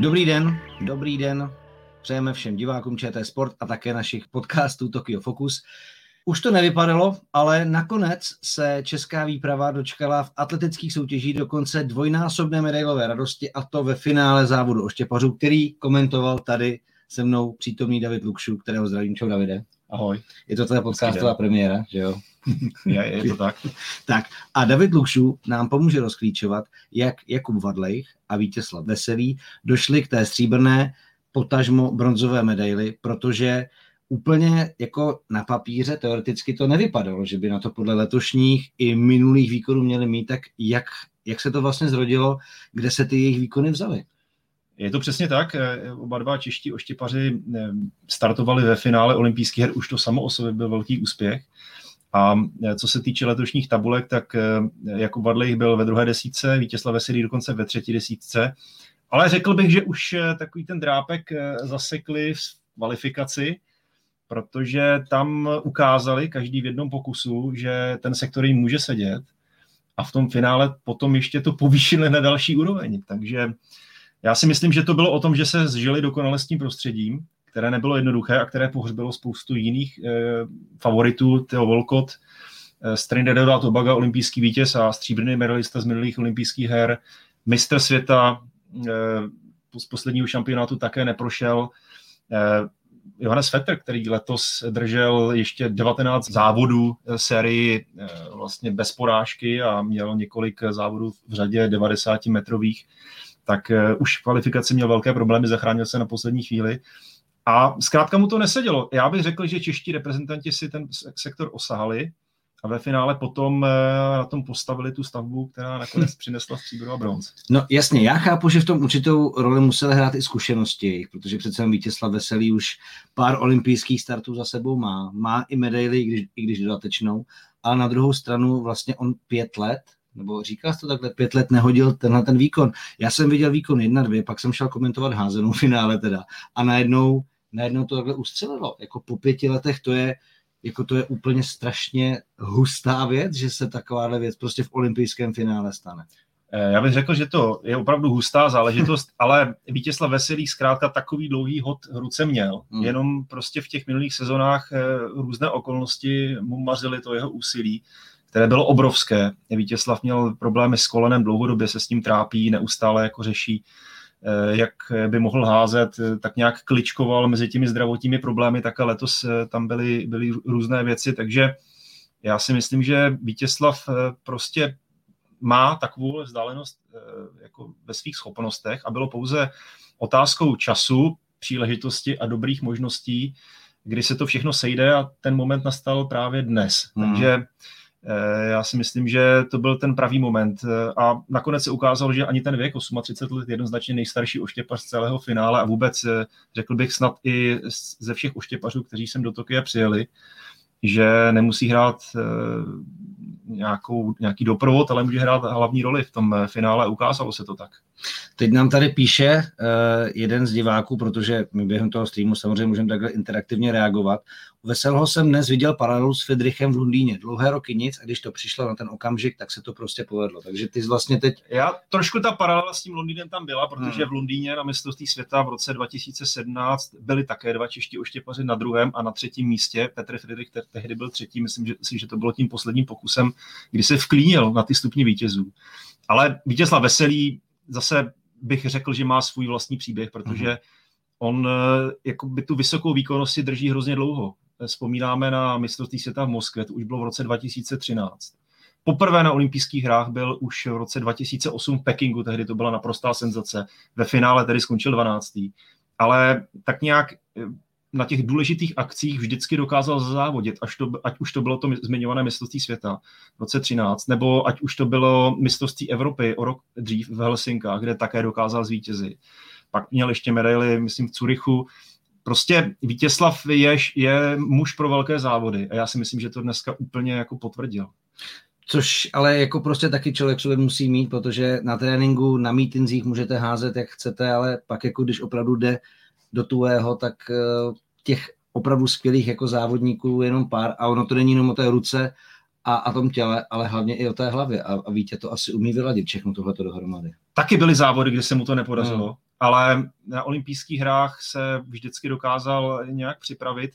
Dobrý den, dobrý den. Přejeme všem divákům ČT Sport a také našich podcastů Tokyo Focus. Už to nevypadalo, ale nakonec se česká výprava dočkala v atletických soutěžích dokonce dvojnásobné medailové radosti a to ve finále závodu oštěpařů, který komentoval tady se mnou přítomný David Lukšu, kterého zdravím. Čau Davide. Ahoj. Je to tvoje podcastová premiéra, že jo? je, je to tak. tak a David Lukšu nám pomůže rozklíčovat, jak Jakub Vadlejch a Vítězslav Veselý došli k té stříbrné potažmo bronzové medaily, protože úplně jako na papíře teoreticky to nevypadalo, že by na to podle letošních i minulých výkonů měli mít, tak jak, jak se to vlastně zrodilo, kde se ty jejich výkony vzaly? Je to přesně tak. Eh, oba dva čeští oštěpaři eh, startovali ve finále olympijských her, už to samo o sobě byl velký úspěch. A eh, co se týče letošních tabulek, tak Jakub Vadlejch byl ve druhé desítce, Vítězslav Veselý dokonce ve třetí desítce. Ale řekl bych, že už takový ten drápek zasekli v kvalifikaci, protože tam ukázali každý v jednom pokusu, že ten sektor jim může sedět a v tom finále potom ještě to povýšili na další úroveň. Takže já si myslím, že to bylo o tom, že se zžili dokonale s tím prostředím, které nebylo jednoduché a které pohřbilo spoustu jiných e, favoritů, Theo Volkot, e, z Trinidadu a Tobago, olympijský vítěz a stříbrný medalista z minulých olympijských her, mistr světa e, z posledního šampionátu také neprošel. E, Johannes Vetter, který letos držel ještě 19 závodů sérii vlastně bez porážky a měl několik závodů v řadě 90 metrových, tak eh, už v kvalifikaci měl velké problémy, zachránil se na poslední chvíli. A zkrátka mu to nesedělo. Já bych řekl, že čeští reprezentanti si ten sektor osahali a ve finále potom eh, na tom postavili tu stavbu, která nakonec přinesla stříbro a bronz. No jasně, já chápu, že v tom určitou roli museli hrát i zkušenosti, protože přece Vítězslav Veselý už pár olympijských startů za sebou má. Má i medaily, i když, i když dodatečnou, ale na druhou stranu vlastně on pět let nebo říká to takhle, pět let nehodil tenhle ten výkon. Já jsem viděl výkon jedna, dvě, pak jsem šel komentovat házenou finále teda a najednou, najednou to takhle ustřelilo. Jako po pěti letech to je, jako to je úplně strašně hustá věc, že se takováhle věc prostě v olympijském finále stane. Eh, já bych řekl, že to je opravdu hustá záležitost, ale Vítězslav Veselý zkrátka takový dlouhý hod ruce měl. Hmm. Jenom prostě v těch minulých sezonách eh, různé okolnosti mu mařily to jeho úsilí které bylo obrovské. Vítězslav měl problémy s kolenem, dlouhodobě se s tím trápí, neustále jako řeší, eh, jak by mohl házet, eh, tak nějak kličkoval mezi těmi zdravotními problémy, tak a letos eh, tam byly, byly různé věci, takže já si myslím, že Vítězslav prostě má takovou vzdálenost jako ve svých schopnostech a bylo pouze otázkou času, příležitosti a dobrých možností, kdy se to všechno sejde a ten moment nastal právě dnes. Hmm. Takže já si myslím, že to byl ten pravý moment eh, a nakonec se ukázalo, že ani ten věk 38 let je jednoznačně nejstarší oštěpař z celého finále a vůbec eh, řekl bych snad i ze všech oštěpařů, kteří sem do Tokia přijeli, že nemusí hrát nějakou, nějaký doprovod, ale může hrát hlavní roli v tom finále. Ukázalo se to tak. Teď nám tady píše jeden z diváků, protože my během toho streamu samozřejmě můžeme takhle interaktivně reagovat. Veselho jsem dnes viděl paralelu s Fedrichem v Londýně. Dlouhé roky nic a když to přišlo na ten okamžik, tak se to prostě povedlo. Takže ty vlastně teď... Já trošku ta paralela s tím Londýnem tam byla, protože hmm. v Londýně na mistrovství světa v roce 2017 byli také dva čeští oštěpaři na druhém a na třetím místě. Petr Friedrich tehdy byl třetí, myslím, že, že to bylo tím posledním pokusem, kdy se vklínil na ty stupně vítězů. Ale Vítězslav Veselý zase bych řekl, že má svůj vlastní příběh, protože mm-hmm. on eh, jako by tu vysokou výkonnost si drží hrozně dlouho. Vzpomínáme na mistrovství světa v Moskvě, to už bylo v roce 2013. Poprvé na olympijských hrách byl už v roce 2008 v Pekingu, tehdy to byla naprostá senzace. Ve finále tedy skončil 12. Ale tak nějak eh, na těch důležitých akcích vždycky dokázal závodit, až to, ať už to bylo to zmiňované mistrovství světa v roce 13, nebo ať už to bylo mistrovství Evropy o rok dřív v Helsinkách, kde také dokázal zvítězit. Pak měl ještě medaily, myslím, v Curychu. Prostě Vítězslav je, je muž pro velké závody a já si myslím, že to dneska úplně jako potvrdil. Což ale jako prostě taky člověk sobě musí mít, protože na tréninku, na mítinzích můžete házet, jak chcete, ale pak jako když opravdu jde do tuhého, tak eh, těch opravdu skvělých jako závodníků je jenom pár a ono to není jenom o té ruce a, a tom těle, ale hlavně i o té hlavě a, a Vítě to asi umí vyladit všechno tohleto dohromady. Taky byly závody, kde se mu to nepodařilo. Hmm. Ale na olympijských hrách se vždycky dokázal nějak připravit.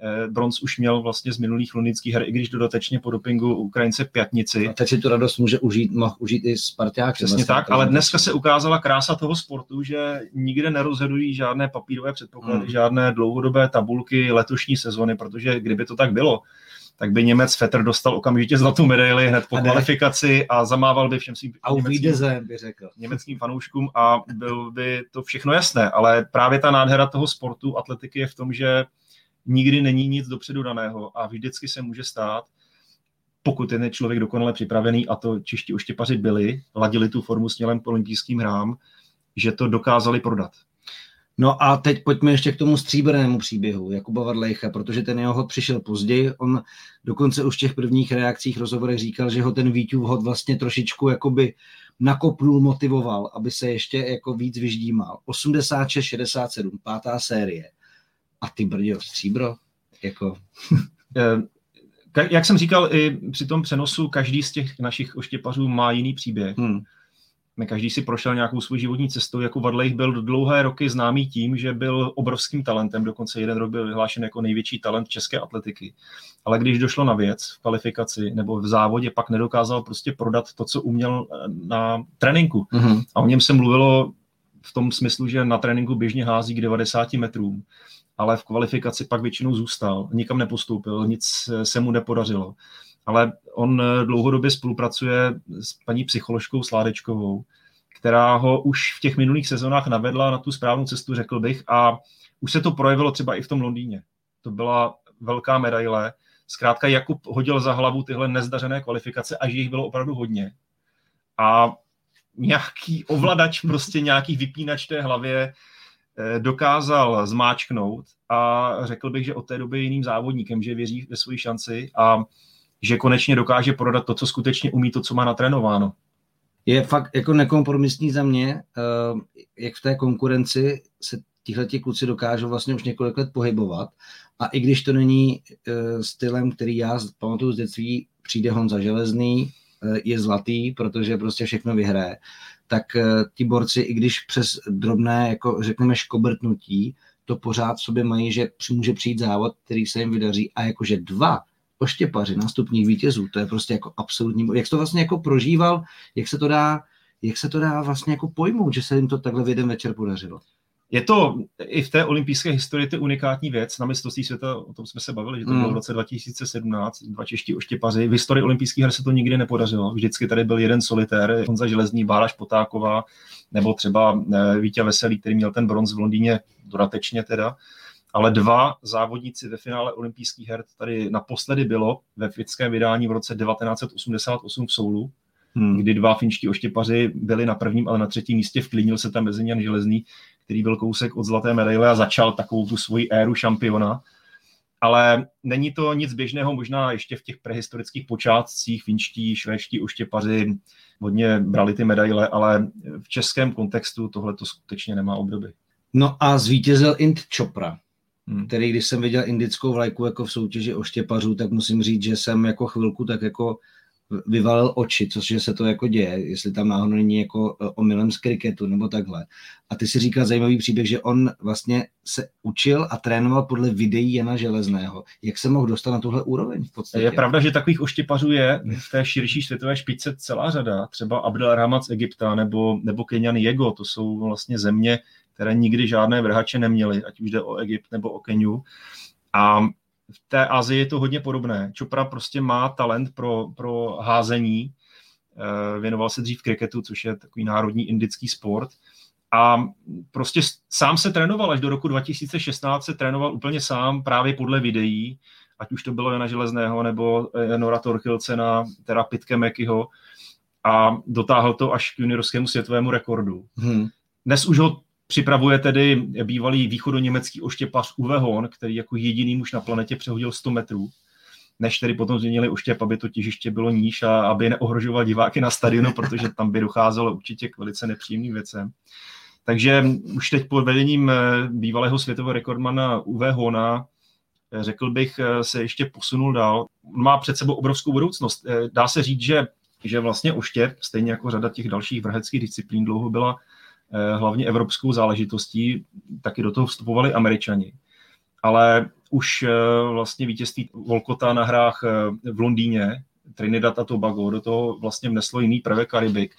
Eh, bronz už měl vlastně z minulých londýnských her, i když dodatečně po dopingu Ukrajince pětnici. A teď si tu radost může užít, mohl užít i Sparták. Přesně tak, ale dneska se ukázala krása toho sportu, že nikde nerozhodují žádné papírové předpoklady, hmm. žádné dlouhodobé tabulky letošní sezony, protože kdyby to tak bylo, tak by Němec Fetter dostal okamžitě zlatou medaili hned po a kvalifikaci a zamával by všem svým německým, by řekl. německým fanouškům a byl by to všechno jasné. Ale právě ta nádhera toho sportu, atletiky je v tom, že nikdy není nic dopředu daného a vždycky se může stát, pokud je člověk dokonale připravený, a to čeští oštěpaři byli, ladili tu formu směrem k olympijským hrám, že to dokázali prodat. No a teď pojďme ještě k tomu stříbrnému příběhu Jakuba Vadlejcha, protože ten jeho hod přišel později. On dokonce už v těch prvních reakcích rozhovorech říkal, že ho ten Vítův hod vlastně trošičku jakoby nakopnul, motivoval, aby se ještě jako víc vyždímal. 86-67, pátá série. A ty brdio, stříbro, jako... Eh, jak jsem říkal, i při tom přenosu každý z těch našich oštěpařů má jiný příběh. Hmm každý si prošel nějakou svou životní cestou. Jako Vadlejch byl dlouhé roky známý tím, že byl obrovským talentem, dokonce jeden rok byl vyhlášen jako největší talent české atletiky. Ale když došlo na věc v kvalifikaci nebo v závodě, pak nedokázal prostě prodat to, co uměl eh, na tréninku. Mm-hmm. A o něm se mluvilo v tom smyslu, že na tréninku běžně hází k 90 metrům, ale v kvalifikaci pak většinou zůstal, nikam nepostoupil, nic se mu nepodařilo ale on eh, dlouhodobě spolupracuje s paní psycholožkou Sládečkovou, která ho už v těch minulých sezónách navedla na tu správnou cestu, řekl bych, a už se to projevilo třeba i v tom Londýně. To byla velká medaile. Zkrátka Jakub hodil za hlavu tyhle nezdařené kvalifikace a že jich bylo opravdu hodně. A nějaký ovladač, prostě nějaký vypínač té hlavě eh, dokázal zmáčknout a řekl bych, že od té doby je jiným závodníkem, že věří ve svoji šanci a že konečně dokáže prodat to, co skutečně umí, to, co má natrénováno. Je fakt jako nekompromisní za mě, eh, jak v té konkurenci se tihle ti kluci dokážou vlastně už několik let pohybovat a i když to není eh, stylem, který já pamatuju z dětství, přijde Honza Železný, eh, je zlatý, protože prostě všechno vyhraje, tak ti borci, i když přes drobné, jako řekneme, škobrtnutí, to pořád v sobě mají, že může přijít závod, který se jim vydaří a jakože dva oštěpaři, nástupních vítězů, to je prostě jako absolutní, jak to vlastně jako prožíval, jak se to dá, jak se to dá vlastně jako pojmout, že se jim to takhle v jeden večer podařilo. Je to i v té olympijské historii to unikátní věc. Na mistrovství světa, o tom jsme se bavili, že to bylo mm. v roce 2017, dva čeští oštěpaři. V historii olympijských her se to nikdy nepodařilo. Vždycky tady byl jeden solitér, Honza Železný, Bálaš Potáková, nebo třeba eh, Vítě Veselý, který měl ten bronz v Londýně dodatečně teda ale dva závodníci ve finále olympijských her tady naposledy bylo ve fickém vydání v roce 1988 v Soulu, hmm. kdy dva finští oštěpaři byli na prvním, ale na třetím místě vklínil se tam Jan Železný, který byl kousek od zlaté medaile a začal takovou tu svoji éru šampiona. Ale není to nic běžného, možná ještě v těch prehistorických počátcích finští, švédští oštěpaři hodně brali ty medaile, ale v českém kontextu tohle to skutečně nemá obdoby. No a zvítězil Int Chopra, hmm. který když jsem viděl indickou vlajku jako v soutěži o štěpařů, tak musím říct, že jsem jako chvilku tak jako vyvalil oči, což se to jako děje, jestli tam náhodou není jako e, omylem z kriketu nebo takhle. A ty si říkal zajímavý příběh, že on vlastně se učil a trénoval podle videí Jana Železného. Jak se mohl dostat na tuhle úroveň v podstatě? Je pravda, že takových oštěpařů je v té širší světové špičce celá řada. Třeba Abdel Rahmat z Egypta nebo, nebo Kenyan Jego, to jsou vlastně země, které nikdy žádné vrhače neměly, ať už jde o Egypt nebo o Keniu. A v té Azii je to hodně podobné. Chopra prostě má talent pro, pro házení, eh, věnoval se dřív kriketu, což je takový národní indický sport. A prostě sám se trénoval, až do roku 2016 se trénoval úplně sám právě podle videí, ať už to bylo Jana Železného nebo eh, Nora Torchilcena, teda Pitke Mekyho a dotáhl to až k juniorskému světovému rekordu. Hmm. Dnes už ho Připravuje tedy bývalý východoněmecký oštěpař Uwe Horn, který jako jediný muž na planetě přehodil 100 metrů, než tedy potom změnili oštěp, aby to těžiště bylo níž a aby neohrožoval diváky na stadionu, protože tam by docházelo určitě k velice nepříjemným věcem. Takže už teď pod vedením eh, bývalého světového rekordmana Uwe Hona, eh, řekl bych, eh, se ještě posunul dál. Má před sebou obrovskou budoucnost. Dá se říct, že, že vlastně oštěp, stejně jako řada těch dalších vrheckých disciplín, dlouho byla hlavně evropskou záležitostí, taky do toho vstupovali američani. Ale už vlastně vítězství Volkota na hrách v Londýně, Trinidad a Tobago, do toho vlastně vneslo jiný prvek Karibik.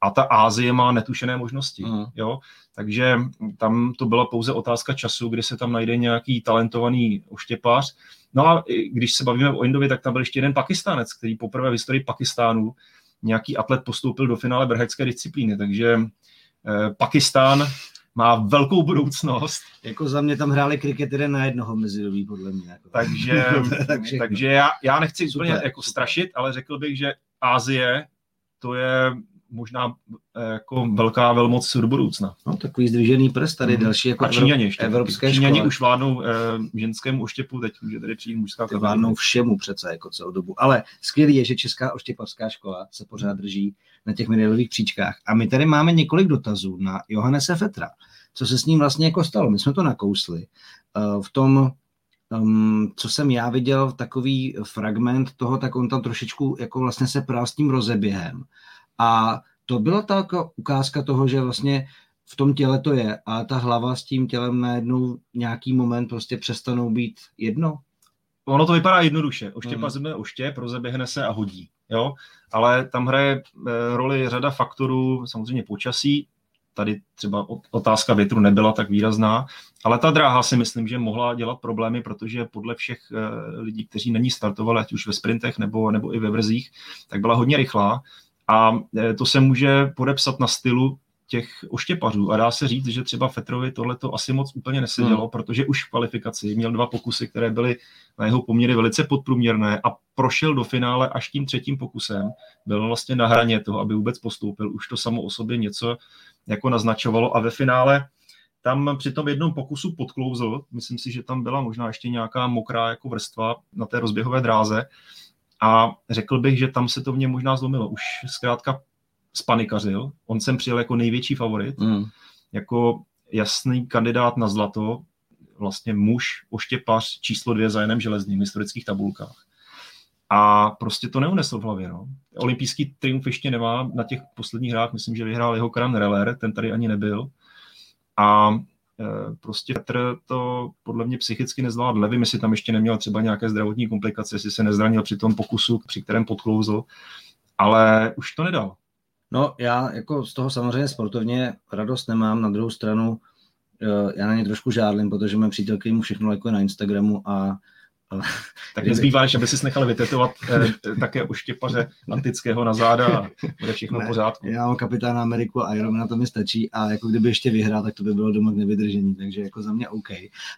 A ta Ázie má netušené možnosti. Uh. Jo? Takže tam to byla pouze otázka času, kdy se tam najde nějaký talentovaný oštěpař. No a když se bavíme o Indovi, tak tam byl ještě jeden Pakistánec, který poprvé v historii Pakistánu nějaký atlet postoupil do finále brhecké disciplíny. Takže eh, Pakistán má velkou budoucnost. Jako za mě tam hráli kriket jeden na jednoho mezidobí, podle mě. Jako. Takže, takže, takže já, já nechci super, úplně jako super. strašit, ale řekl bych, že Ázie to je možná eh, jako velká velmoc do budoucna. No, takový zdvižený prst tady mm. další jako a Číňani ještě. Evropské Číňani škole. už vládnou eh, ženskému oštěpu, teď může tady přijít mužská kategorie. Vládnou všemu přece jako celou dobu. Ale skvělý je, že Česká oštěpařská škola se pořád drží na těch medailových příčkách. A my tady máme několik dotazů na Johannese Fetra. Co se s ním vlastně jako stalo? My jsme to nakousli. Uh, v tom um, co jsem já viděl, takový fragment toho, tak on tam trošičku jako vlastně se prál s tím rozeběhem. A to byla ta jako ukázka toho, že vlastně v tom těle to je a ta hlava s tím tělem najednou nějaký moment prostě přestanou být jedno. Ono to vypadá jednoduše. Oštěpa mm. zeme oštěp, rozeběhne se a hodí. Jo? Ale tam hraje e, roli řada faktorů, samozřejmě počasí, tady třeba otázka větru nebyla tak výrazná, ale ta dráha si myslím, že mohla dělat problémy, protože podle všech e, lidí, kteří není startovali, ať už ve sprintech nebo, nebo i ve vrzích, tak byla hodně rychlá a e, to se může podepsat na stylu těch oštěpařů. A dá se říct, že třeba Fetrovi tohle to asi moc úplně nesedělo, hmm. protože už v kvalifikaci měl dva pokusy, které byly na jeho poměry velice podprůměrné a prošel do finále až tím třetím pokusem. Byl vlastně na hraně toho, aby vůbec postoupil. Už to samo o sobě něco jako naznačovalo a ve finále tam při tom jednom pokusu podklouzl. Myslím si, že tam byla možná ještě nějaká mokrá jako vrstva na té rozběhové dráze a řekl bych, že tam se to v něm možná zlomilo. Už zkrátka spanikařil. On sem přijel jako největší favorit, mm. jako jasný kandidát na zlato, vlastně muž, oštěpař, číslo dvě za jenem železním v historických tabulkách. A prostě to neunesl v hlavě. No. Olympijský triumf ještě nemá na těch posledních hrách, myslím, že vyhrál jeho Kran Reller, ten tady ani nebyl. A prostě Petr to podle mě psychicky nezvládl. Nevím, jestli tam ještě neměl třeba nějaké zdravotní komplikace, jestli se nezranil při tom pokusu, při kterém podklouzl, ale už to nedal. No já jako z toho samozřejmě sportovně radost nemám, na druhou stranu eh, já na ně trošku žádlím, protože mé přítelky mu všechno jako na Instagramu a tak nezbývá, než aby si nechal vytetovat eh, také oštěpaře antického na záda a bude všechno ne, v pořádku. Já mám kapitána Ameriku a jenom na to mi stačí a jako kdyby ještě vyhrál, tak to by bylo doma k nevydržení, takže jako za mě OK.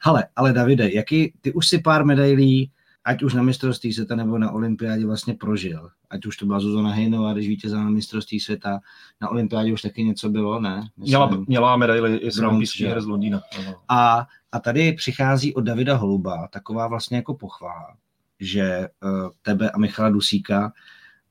Hele, ale Davide, jaký, ty už si pár medailí ať už na mistrovství světa nebo na olympiádě vlastně prožil. Ať už to byla Zuzana Hejnová, když vítězila na mistrovství světa. Na olympiádě už taky něco bylo, ne? Myslím, měla, měla medaily i z her z Londýna. A, a tady přichází od Davida Holuba taková vlastně jako pochvála, že uh, tebe a Michala Dusíka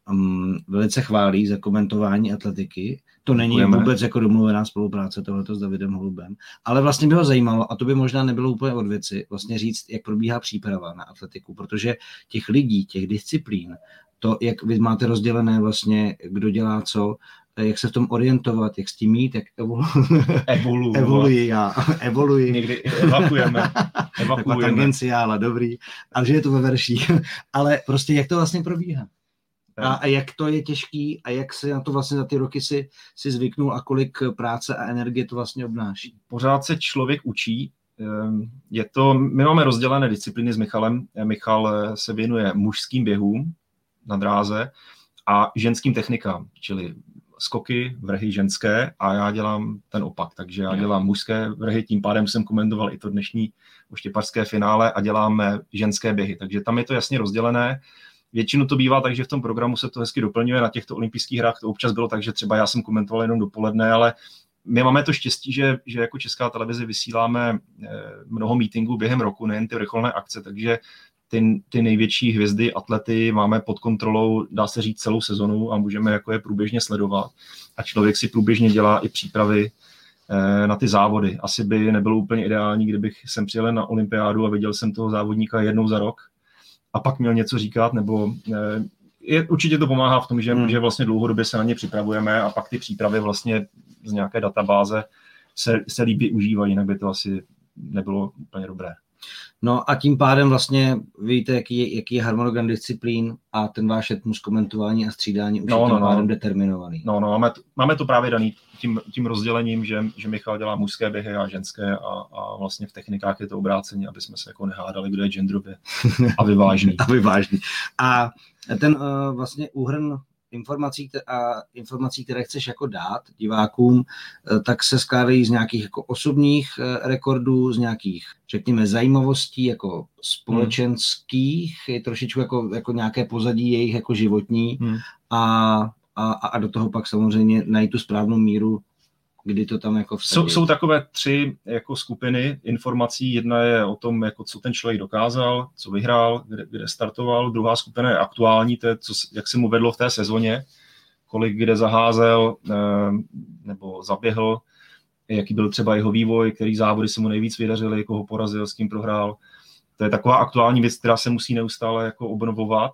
um, velice chválí za komentování atletiky. To není Děkujeme. vůbec jako domluvená spolupráce tohoto s Davidem Holubem, ale vlastně by ho zajímalo, a to by možná nebylo úplně od věci, vlastně říct, jak probíhá příprava na atletiku, protože těch lidí, těch disciplín, to, jak vy máte rozdělené vlastně, kdo dělá co, jak se v tom orientovat, jak s tím mít, jak evolu... Evolu, evoluji já, evoluji. Někdy evakuujeme. evakuujeme. tangenciála, dobrý. A že je to ve verších. Ale prostě jak to vlastně probíhá? A, a jak to je těžký a jak se na to vlastně za ty roky si, si zvyknul a kolik práce a energie to vlastně obnáší? Pořád se člověk učí. Ehm, je to, my máme rozdělené disciplíny s Michalem. Michal eh, se věnuje mužským běhům na dráze a ženským technikám, čili skoky, vrhy ženské a já dělám ten opak, takže já dělám mužské vrhy, tím pádem jsem komentoval i to dnešní oštěpařské finále a děláme ženské běhy, takže tam je to jasně rozdělené Většinou to bývá tak, že v tom programu se to hezky doplňuje. Na těchto olympijských hrách to občas bylo tak, že třeba já jsem komentoval jenom dopoledne, ale my máme to štěstí, že, že jako Česká televize vysíláme eh, mnoho meetingů během roku, nejen ty vrcholné akce, takže ty, ty největší hvězdy, atlety máme pod kontrolou, dá se říct, celou sezonu a můžeme jako je průběžně sledovat. A člověk si průběžně dělá i přípravy eh, na ty závody. Asi by nebylo úplně ideální, kdybych sem přijel na olympiádu a viděl jsem toho závodníka jednou za rok, a pak měl něco říkat, nebo je, určitě to pomáhá v tom, že, hmm. že vlastně dlouhodobě se na ně připravujeme a pak ty přípravy vlastně z nějaké databáze se, se líp využívají, jinak by to asi nebylo úplně dobré. No a tím pádem vlastně víte, jaký je, jaký je harmonogram disciplín a ten váš etmus komentování a střídání už no, je tím no, no. pádem determinovaný. No, no, máme to, máme to právě daný tím, tím rozdělením, že, že Michal dělá mužské běhy a ženské a, a vlastně v technikách je to obrácení, aby jsme se jako nehádali, kdo je genderově a vyvážný. a vyvážný. A ten uh, vlastně úhrn informací a informací, které chceš jako dát divákům, eh, tak se skládají z nějakých jako osobních eh, rekordů, z nějakých, řekněme, zajímavostí jako společenských, hmm. je trošičku jako, jako nějaké pozadí jejich jako životní hmm. a, a, a do toho pak samozřejmě najít tu správnou míru kdy to tam jako jsou, jsou takové tři jako skupiny informací. Jedna je o tom, jako co ten člověk dokázal, co vyhrál, kde, kde startoval. Druhá skupina je aktuální, to je, co, jak se mu vedlo v té sezóně, kolik kde zaházel eh, nebo zaběhl, jaký byl třeba jeho vývoj, který závody se mu nejvíc vydařily, koho porazil, s kým prohrál. To je taková aktuální věc, která se musí neustále jako obnovovat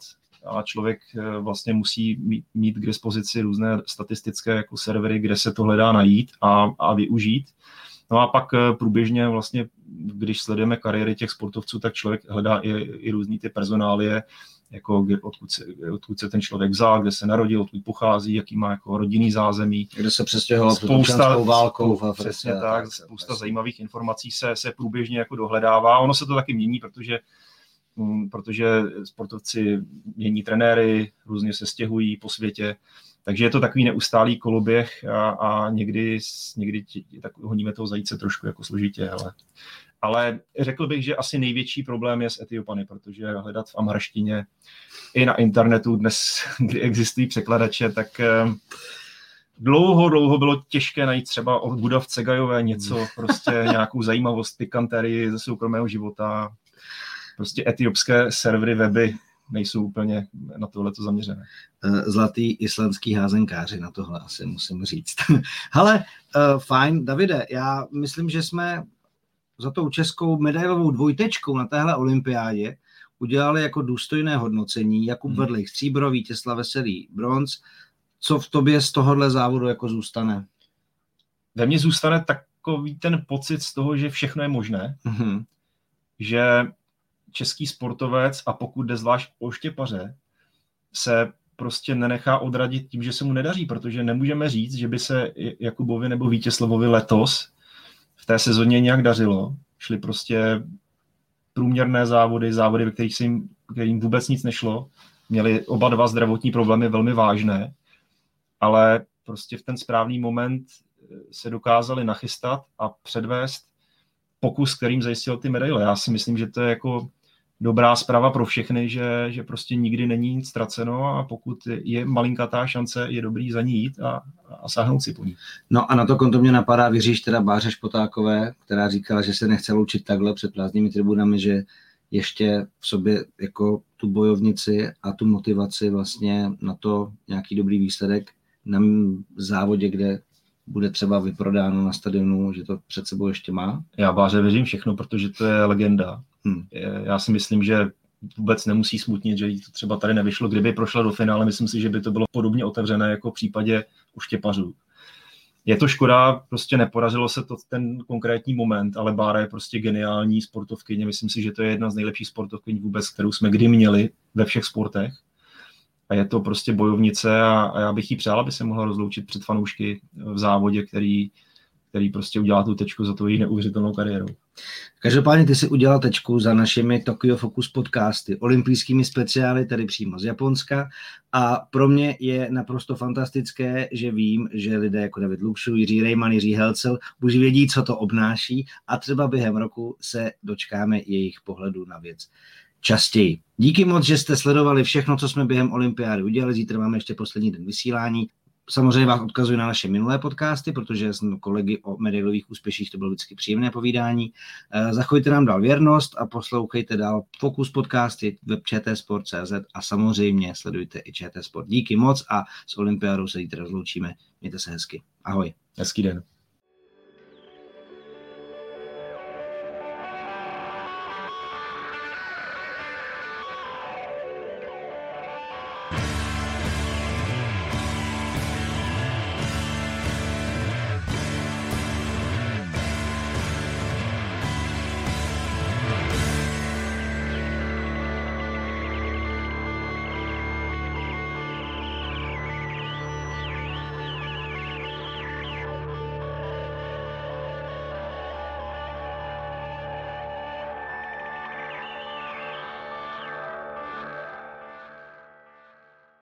a člověk eh, vlastně musí mít, mít k dispozici různé statistické jako servery, kde se to hledá najít a, a využít. No a pak eh, průběžně vlastně, když sledujeme kariéry těch sportovců, tak člověk hledá i, i různý ty personálie, jako odkud, se, odkud se ten člověk vzal, kde se narodil, odkud pochází, jaký má jako rodinný zázemí. Kde se přestěhoval spousta, válkou v Africe. Přesně tak, tak, spousta zajímavých informací se, se průběžně jako dohledává. Ono se to taky mění, protože protože sportovci mění trenéry, různě se stěhují po světě, takže je to takový neustálý koloběh a, a někdy, někdy tak honíme toho zajíce trošku jako složitě, ale, ale řekl bych, že asi největší problém je s Etiopany, protože hledat v amharštině i na internetu dnes, kdy existují překladače, tak eh, dlouho, dlouho bylo těžké najít třeba od Budav Cegajové něco, prostě nějakou zajímavost, pikanterii ze soukromého života, prostě etiopské servery weby nejsou úplně na tohleto zaměřené. Eh, zlatý islandský házenkáři na tohle asi musím říct. Ale uh, fajn, Davide, já myslím, že jsme za tou českou medailovou dvojtečkou na téhle olympiádě udělali jako důstojné hodnocení. Jakub hmm. Vedlejch, stříbro, Vítězslav Veselý, bronz. Co v tobě z tohohle závodu jako zůstane? Ve mně zůstane takový ten pocit z toho, že všechno je možné. Hmm. Že český sportovec a pokud jde zvlášť o štěpaře, se prostě nenechá odradit tím, že se mu nedaří, protože nemůžeme říct, že by se Jakubovi nebo Vítězslavovi letos v té sezóně nějak dařilo. Šli prostě průměrné závody, závody, ve kterých se jim, kterým vůbec nic nešlo. Měli oba dva zdravotní problémy velmi vážné, ale prostě v ten správný moment se dokázali nachystat a předvést pokus, kterým zajistil ty medaile. Já si myslím, že to je jako dobrá zpráva pro všechny, že, že prostě nikdy není nic ztraceno a pokud je malinkatá šance, je dobrý za ní jít a, a sáhnout si po ní. No a na to konto mě napadá, věříš teda Báře Špotákové, která říkala, že se nechce loučit takhle před prázdnými tribunami, že ještě v sobě jako tu bojovnici a tu motivaci vlastně na to nějaký dobrý výsledek na závodě, kde bude třeba vyprodáno na stadionu, že to před sebou ještě má? Já Báře věřím všechno, protože to je legenda. Hmm. Já si myslím, že vůbec nemusí smutnit, že jí to třeba tady nevyšlo. Kdyby prošla do finále, myslím si, že by to bylo podobně otevřené jako v případě u štěpařů. Je to škoda, prostě nepodařilo se to ten konkrétní moment, ale Bára je prostě geniální sportovkyně. Myslím si, že to je jedna z nejlepších sportovkyní vůbec, kterou jsme kdy měli ve všech sportech. A je to prostě bojovnice a, a já bych jí přál, aby se mohla rozloučit před fanoušky v závodě, který, který prostě udělá tu tečku za tu její neuvěřitelnou kariérou. Každopádně ty si udělal tečku za našimi Tokyo Focus podcasty, olympijskými speciály, tedy přímo z Japonska. A pro mě je naprosto fantastické, že vím, že lidé jako David Lukšu, Jiří Rejman, Jiří Helcel už vědí, co to obnáší a třeba během roku se dočkáme jejich pohledu na věc častěji. Díky moc, že jste sledovali všechno, co jsme během olympiády udělali. Zítra máme ještě poslední den vysílání. Samozřejmě vás odkazuji na naše minulé podcasty, protože jsem kolegy o medailových úspěších to bylo vždycky příjemné povídání. Eh, zachovejte nám dál věrnost a poslouchejte dál Focus podcasty web Sport.cz a samozřejmě sledujte i ČT Sport. Díky moc a s olympiádou se zítra rozloučíme. Mějte se hezky. Ahoj. Hezký den.